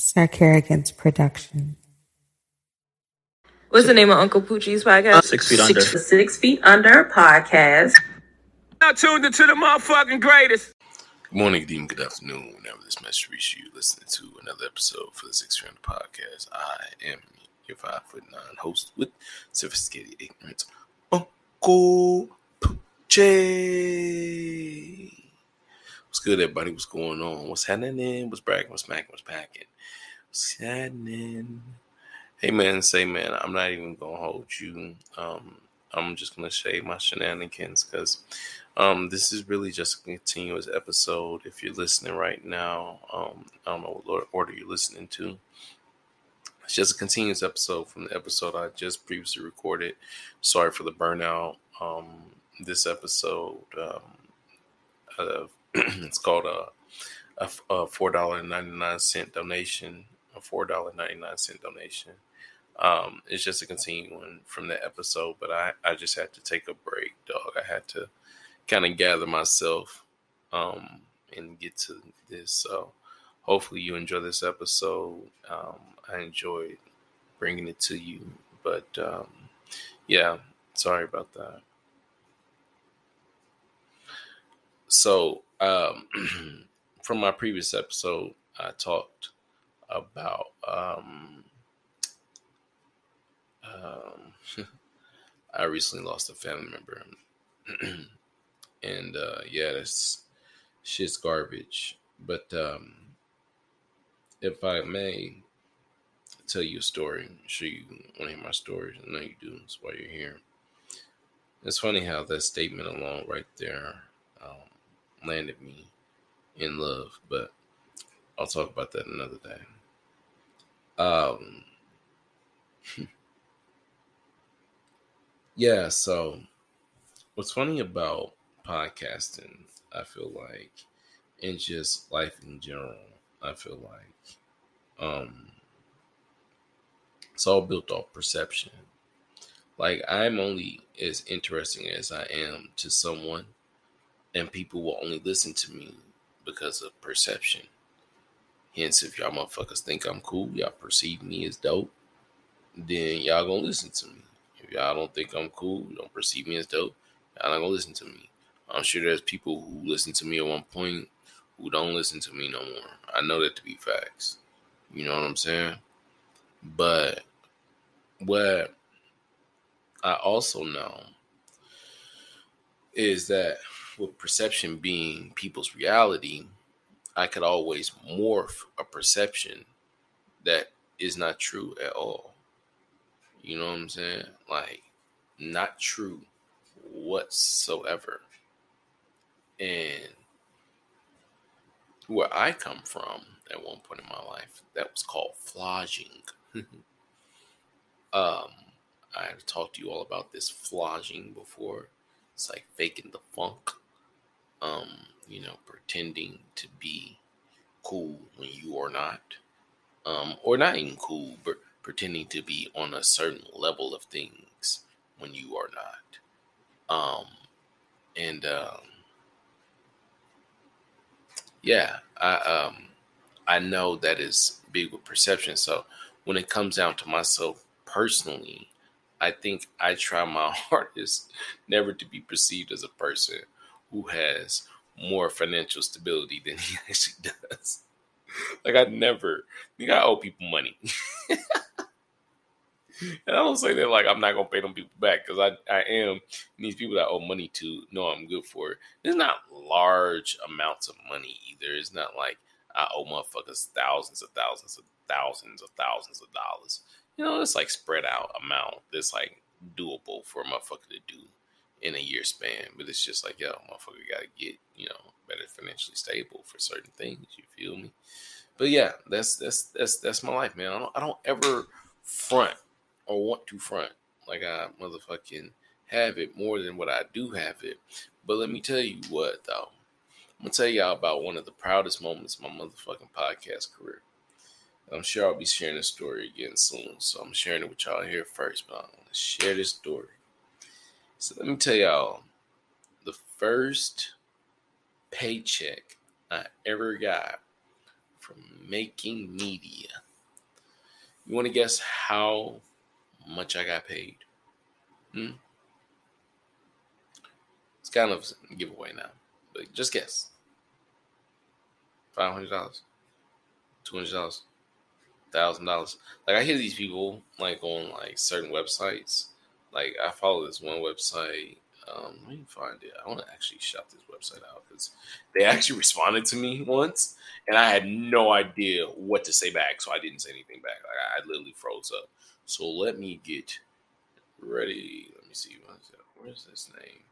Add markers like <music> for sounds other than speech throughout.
Sarkarigans production. What's the name of Uncle Poochie's podcast? Six feet under. Six, six Feet Under podcast. Now tuned into the motherfucking greatest. Good morning, good evening, good afternoon. Whenever this message reaches you, listening to another episode for the Six Feet Under podcast. I am your five foot nine host with sophisticated ignorance, Uncle Poochie. What's good, everybody? What's going on? What's happening? What's bragging? What's smacking? What's packing? What's happening? Hey, man, say, man, I'm not even gonna hold you. Um, I'm just gonna shave my shenanigans because um, this is really just a continuous episode. If you're listening right now, um, I don't know what order you're listening to. It's just a continuous episode from the episode I just previously recorded. Sorry for the burnout. Um, this episode, um, uh, <clears throat> it's called a, a, a four dollar ninety nine cent donation. A four dollar ninety nine cent donation. Um, it's just a continuing from that episode, but I I just had to take a break, dog. I had to kind of gather myself um, and get to this. So hopefully you enjoy this episode. Um, I enjoyed bringing it to you, but um, yeah, sorry about that. So um, <clears throat> from my previous episode, I talked about um, um, <laughs> I recently lost a family member, <clears throat> and uh, yeah, that's shit's garbage. But um, if I may tell you a story, I'm sure you want to hear my stories. I know you do. That's why you're here. It's funny how that statement alone, right there, um, landed me in love. But I'll talk about that another day. Um. <laughs> yeah. So, what's funny about podcasting, I feel like, and just life in general, I feel like, um, it's all built off perception. Like I'm only as interesting as I am to someone, and people will only listen to me because of perception. Hence, if y'all motherfuckers think I'm cool, y'all perceive me as dope, then y'all gonna listen to me. If y'all don't think I'm cool, don't perceive me as dope, y'all not gonna listen to me. I'm sure there's people who listen to me at one point who don't listen to me no more. I know that to be facts. You know what I'm saying? But what I also know is that with perception being people's reality, I could always morph a perception that is not true at all. You know what I'm saying? Like, not true whatsoever. And where I come from at one point in my life, that was called flogging. <laughs> um, I talked to you all about this flogging before. It's like faking the funk. You know, pretending to be cool when you are not. Um, or not even cool, but pretending to be on a certain level of things when you are not. Um, and um, yeah, I um, I know that is big with perception. So when it comes down to myself personally, I think I try my <laughs> hardest never to be perceived as a person who has more financial stability than he <laughs> actually does. Like I never, think I owe people money. <laughs> And I don't say that like I'm not gonna pay them people back because I, I am these people that I owe money to know I'm good for it. It's not large amounts of money either. It's not like I owe motherfuckers thousands of thousands of thousands of thousands of dollars. You know, it's like spread out amount that's like doable for a motherfucker to do in a year span. But it's just like, yo, motherfucker gotta get, you know, better financially stable for certain things. You feel me? But yeah, that's that's that's that's my life, man. I don't I don't ever front or want to front like I motherfucking have it more than what I do have it. But let me tell you what though. I'm gonna tell y'all about one of the proudest moments of my motherfucking podcast career. I'm sure I'll be sharing this story again soon. So I'm sharing it with y'all here first, but I'm gonna share this story. So let me tell y'all the first paycheck I ever got from making media. You want to guess how much I got paid? Hmm? It's kind of a giveaway now, but just guess. Five hundred dollars, two hundred dollars, thousand dollars. Like I hear these people like on like certain websites. Like I follow this one website. Um, let me find it. I want to actually shout this website out because they actually <laughs> responded to me once, and I had no idea what to say back, so I didn't say anything back. Like I literally froze up. So let me get ready. Let me see. Where's this name?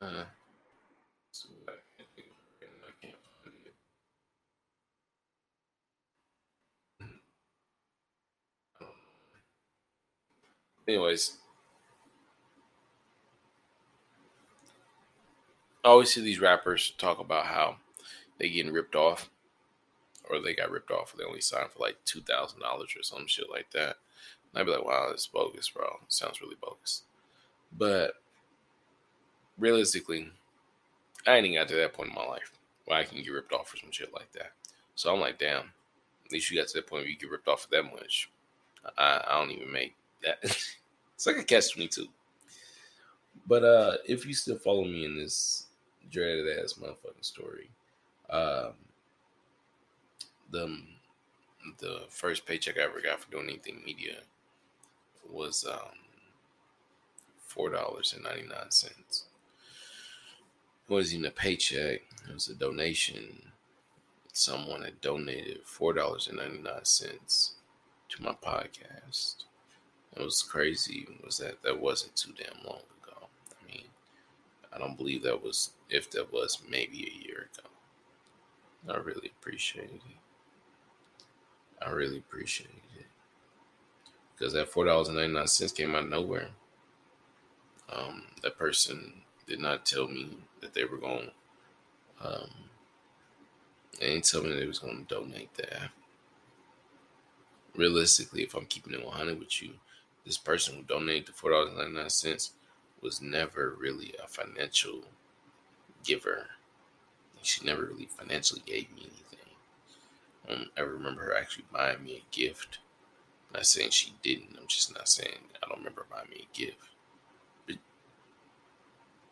Uh, anyways, I always see these rappers talk about how they getting ripped off, or they got ripped off, or they only signed for like two thousand dollars or some shit like that. And I'd be like, "Wow, that's bogus, bro. Sounds really bogus." But realistically, I ain't even got to that point in my life where I can get ripped off for some shit like that. So I'm like, damn. At least you got to that point where you get ripped off for that much. I, I don't even make that. <laughs> it's like a catch twenty two. But uh if you still follow me in this dreaded ass motherfucking story, um, the the first paycheck I ever got for doing anything media was um four dollars and ninety nine cents. It wasn't even a paycheck; it was a donation. Someone had donated four dollars and ninety nine cents to my podcast. It was crazy. Was that that wasn't too damn long ago? I mean, I don't believe that was. If that was, maybe a year ago. I really appreciate it. I really appreciate it because that four dollars and ninety nine cents came out of nowhere. Um, that person did not tell me that they were going. Um, they didn't tell me they was going to donate that. Realistically, if I'm keeping it 100 with you, this person who donated the four dollars ninety nine cents was never really a financial giver. She never really financially gave me anything. Um, I don't ever remember her actually buying me a gift. I'm not saying she didn't. I'm just not saying I don't remember buying me a gift. But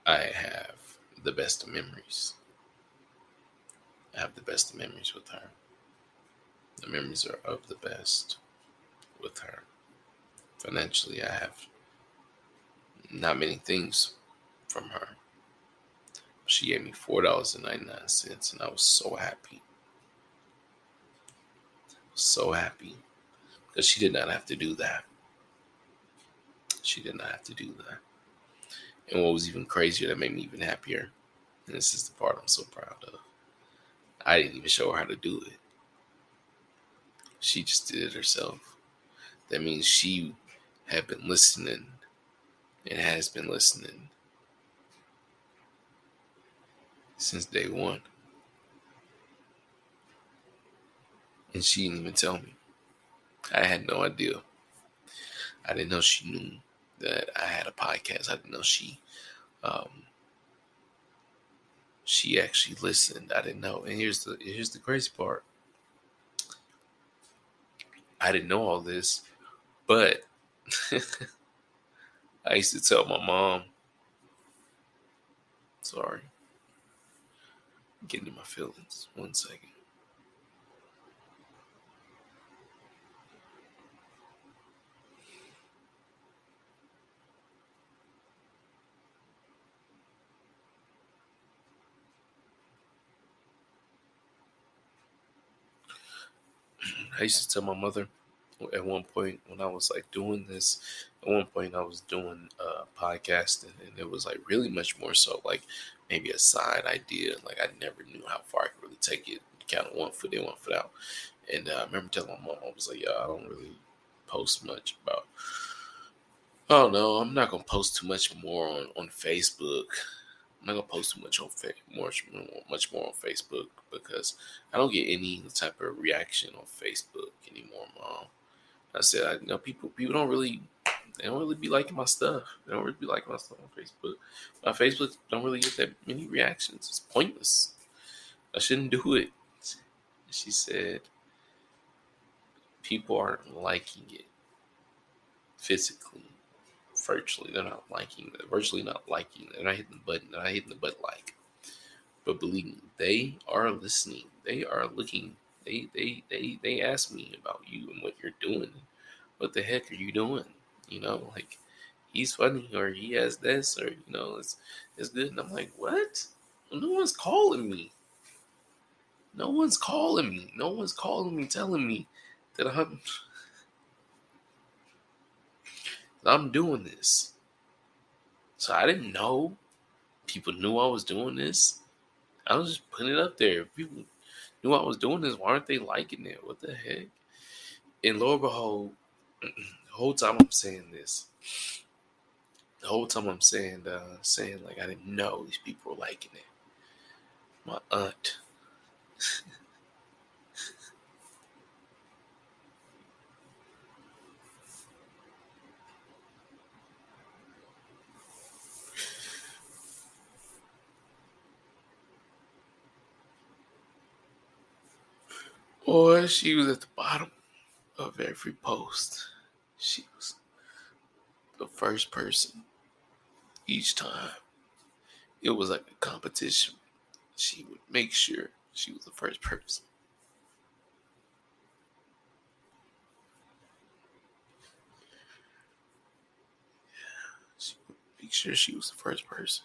I have the best of memories. I have the best of memories with her. The memories are of the best with her. Financially, I have not many things from her. She gave me four dollars and ninety nine cents, and I was so happy. So happy because she did not have to do that. She did not have to do that. And what was even crazier that made me even happier, and this is the part I'm so proud of, I didn't even show her how to do it. She just did it herself. That means she had been listening and has been listening since day one. And she didn't even tell me. I had no idea. I didn't know she knew that I had a podcast. I didn't know she um, she actually listened. I didn't know. And here's the here's the crazy part. I didn't know all this, but <laughs> I used to tell my mom. Sorry. Getting in my feelings. One second. I used to tell my mother at one point when I was like doing this. At one point, I was doing a podcast, and, it was like really much more so like maybe a side idea. Like I never knew how far I could really take it. Kind of one foot in, one foot out. And uh, I remember telling my mom, I was like, "Yeah, I don't really post much about." Oh no, I'm not gonna post too much more on on Facebook. I'm not gonna post too much on much much more on Facebook because I don't get any type of reaction on Facebook anymore, mom. I said, I, you know, people people don't really they don't really be liking my stuff. They don't really be liking my stuff on Facebook. My Facebook don't really get that many reactions. It's pointless. I shouldn't do it. She said, people aren't liking it physically, virtually. They're not liking it, virtually not liking it. They're not hitting the button. They're not hitting the button like. But believe me, they are listening. They are looking. They they they they ask me about you and what you're doing. What the heck are you doing? You know, like he's funny or he has this or you know it's it's good. And I'm like, what? No one's calling me. No one's calling me. No one's calling me, telling me that I'm that I'm doing this. So I didn't know people knew I was doing this. I was just putting it up there. People knew I was doing this, why aren't they liking it? What the heck? And lo and behold, <clears throat> the whole time I'm saying this, the whole time I'm saying, uh, saying like I didn't know these people were liking it. My aunt. <laughs> Boy, she was at the bottom of every post. She was the first person each time. It was like a competition. She would make sure she was the first person. She would make sure she was the first person.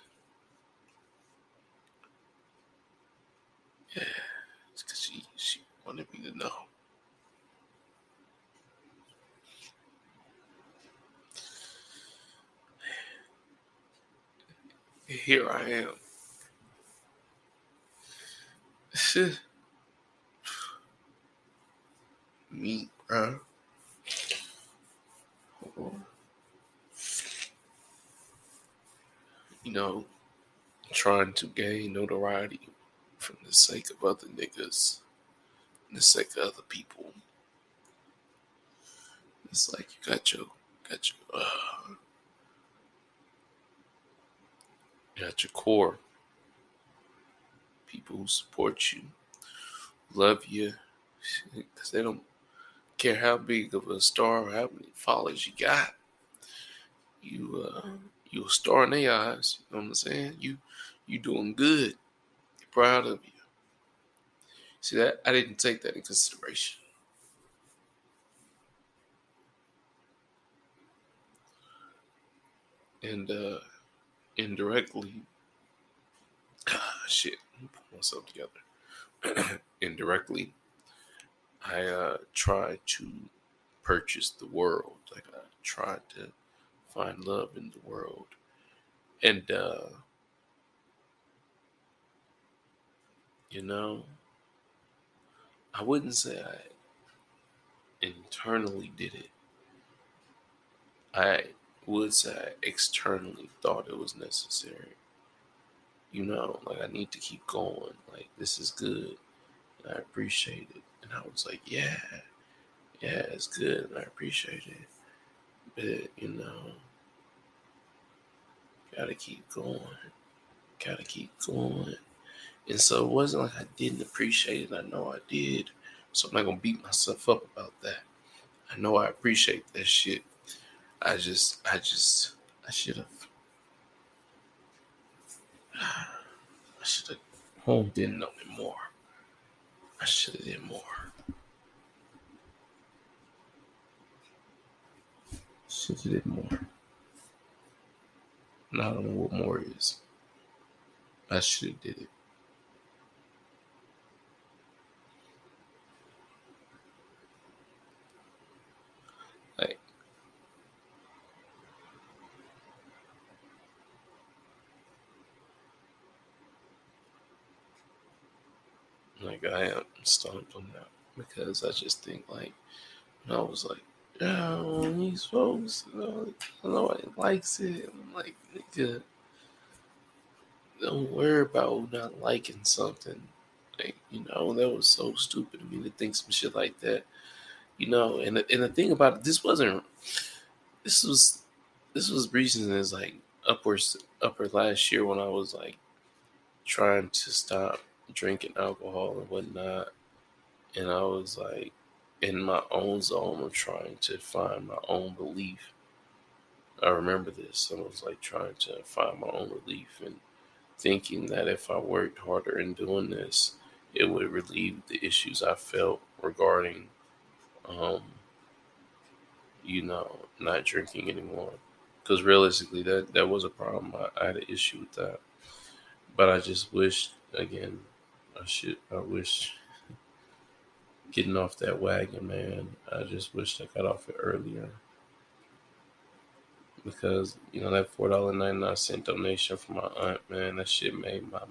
Yeah, it's because she, she wanted me to know. Here I am. <sighs> Me, bro. You know, trying to gain notoriety from the sake of other niggas, the sake of other people. It's like you got your, got your, uh, got your core people who support you, love you, because they don't care how big of a star or how many followers you got. You, uh, you a star in their eyes. You know what I'm saying? You, you doing good. They're proud of you. See that? I didn't take that in consideration. And uh, indirectly, shit, put myself together. <clears throat> indirectly, I uh, tried to purchase the world. Like I tried to find love in the world, and uh, you know, I wouldn't say I internally did it. I say I uh, externally thought it was necessary. You know, like I need to keep going. Like this is good. And I appreciate it. And I was like, yeah, yeah, it's good. And I appreciate it. But, you know, gotta keep going. Gotta keep going. And so it wasn't like I didn't appreciate it. I know I did. So I'm not gonna beat myself up about that. I know I appreciate that shit. I just, I just, I should have. I should have honed in on it more. I should have did more. Should have did more. And I don't know what more is. I should have did it. Like like I am stumped on that because I just think like when I was like, oh, these folks, you know, nobody likes it. I'm like, nigga, don't worry about not liking something. Like, you know, that was so stupid of me to think some shit like that. You know, and the, and the thing about it, this wasn't. This was, this was recent as like upwards upper last year when I was like trying to stop drinking alcohol and whatnot. And I was like in my own zone of trying to find my own belief. I remember this. I was like trying to find my own relief and thinking that if I worked harder in doing this, it would relieve the issues I felt regarding, um, you know, not drinking anymore. Because realistically, that that was a problem. I, I had an issue with that, but I just wished again, I should. I wish getting off that wagon, man. I just wish I got off it earlier because you know that four dollar ninety nine cent donation from my aunt, man, that shit made my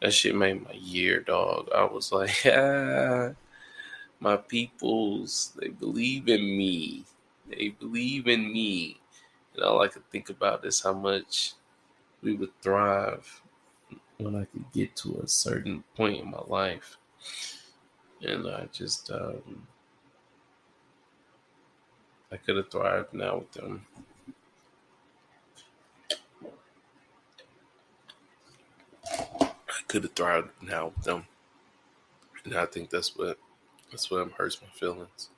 that shit made my year, dog. I was like, <laughs> ah, my peoples, they believe in me. They believe in me. And all I could think about is how much we would thrive when I could get to a certain point in my life. And I just, um, I could have thrived now with them. I could have thrived now with them. And I think that's what that's what hurts my feelings.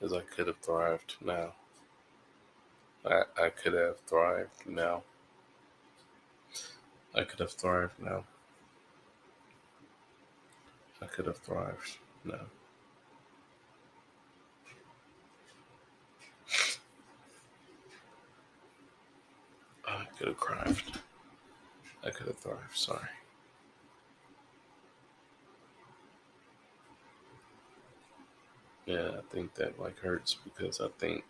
Is I could have thrived now. I I could have thrived now. I could have thrived now. I could have thrived now. I could have thrived. I could have thrived. Sorry. Yeah, I think that like hurts because I think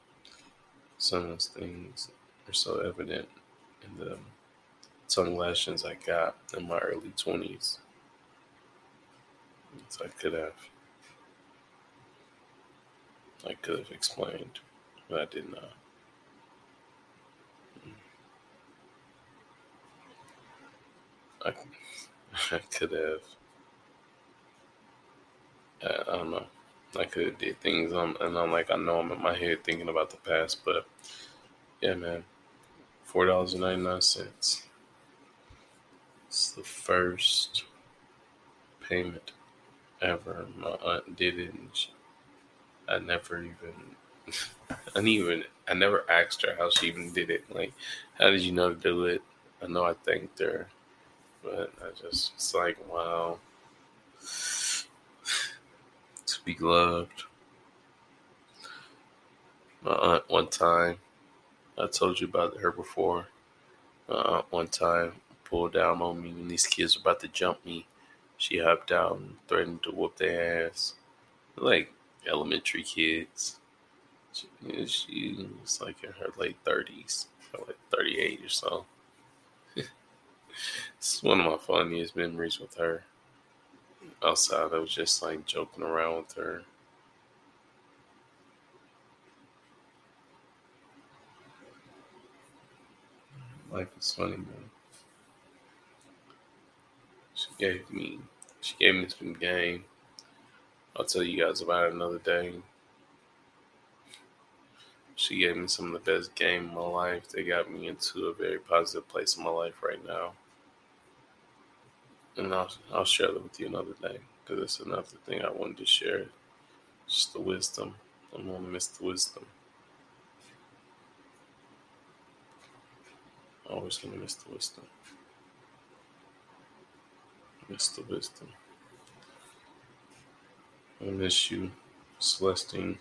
some of those things are so evident in the tongue lashings I got in my early 20s. So I could have, I could have explained, but I did not. I, <laughs> I could have, I, I don't know. I could have did things, um, and I'm like, I know I'm in my head thinking about the past, but yeah, man, four dollars and ninety nine cents. It's the first payment ever. My aunt did it, and she, I never even, <laughs> I didn't even, I never asked her how she even did it. Like, how did you know to do it? I know I thanked her, but I just, it's like, wow <sighs> to be loved. My aunt, one time, I told you about her before. Aunt, one time, pulled down on me when these kids were about to jump me. She hopped out and threatened to whoop their ass. Like elementary kids. She, she was like in her late 30s, like 38 or so. <laughs> it's one of my funniest memories with her outside. I was just like joking around with her. Life is funny, man. Gave me, she gave me some game. I'll tell you guys about it another day. She gave me some of the best game in my life. They got me into a very positive place in my life right now and I'll I'll share that with you another day because it's another thing I wanted to share. Just the wisdom. I don't want to miss the wisdom. Always gonna miss the wisdom. Miss the wisdom. I miss you, Celestine.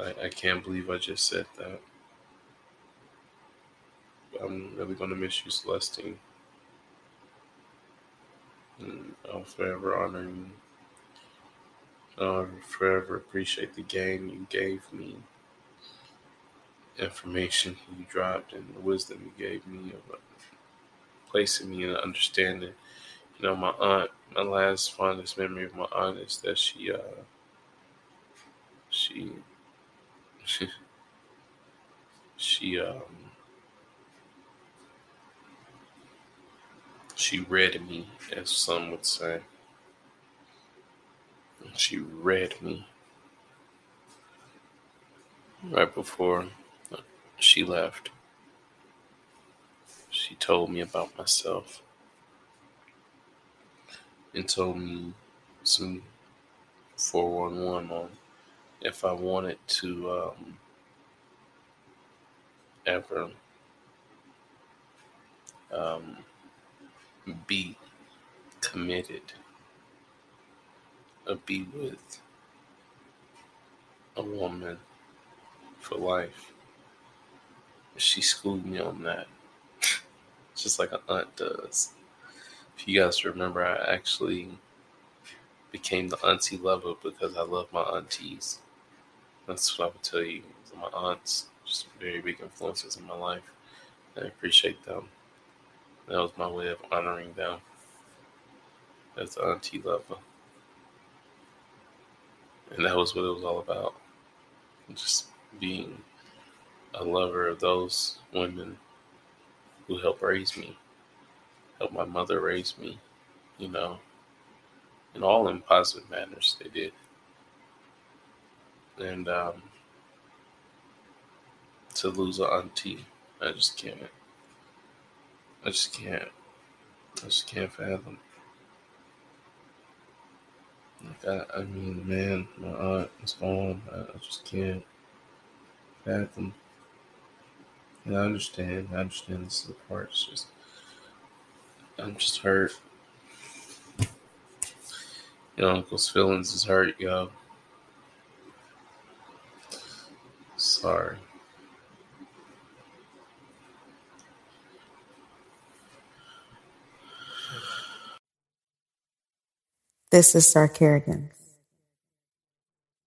I, I can't believe I just said that. I'm really gonna miss you, Celestine. And I'll forever honor you. I'll forever appreciate the game you gave me, information you dropped, and the wisdom you gave me of placing me in an understanding. You know, my aunt, my last fondest memory of my aunt is that she, uh, she, she, <laughs> she, um, She read me, as some would say. She read me right before she left. She told me about myself. and told me some 411 on if I wanted to um, ever um, be committed or be with a woman for life. She schooled me on that, just like an aunt does. If you guys remember, I actually became the auntie lover because I love my aunties. That's what I would tell you. My aunts, just very big influences in my life. I appreciate them. That was my way of honoring them as the auntie lover. And that was what it was all about. Just being a lover of those women who helped raise me, helped my mother raise me, you know, and all in positive manners they did. And um, to lose an auntie, I just can't. I just can't. I just can't fathom. Like I, I mean, man, my aunt is gone. I, I just can't fathom. I understand. I understand this is the part. It's just, I'm just hurt. Your uncle's feelings is hurt, yo. Sorry. This is Star Kerrigan.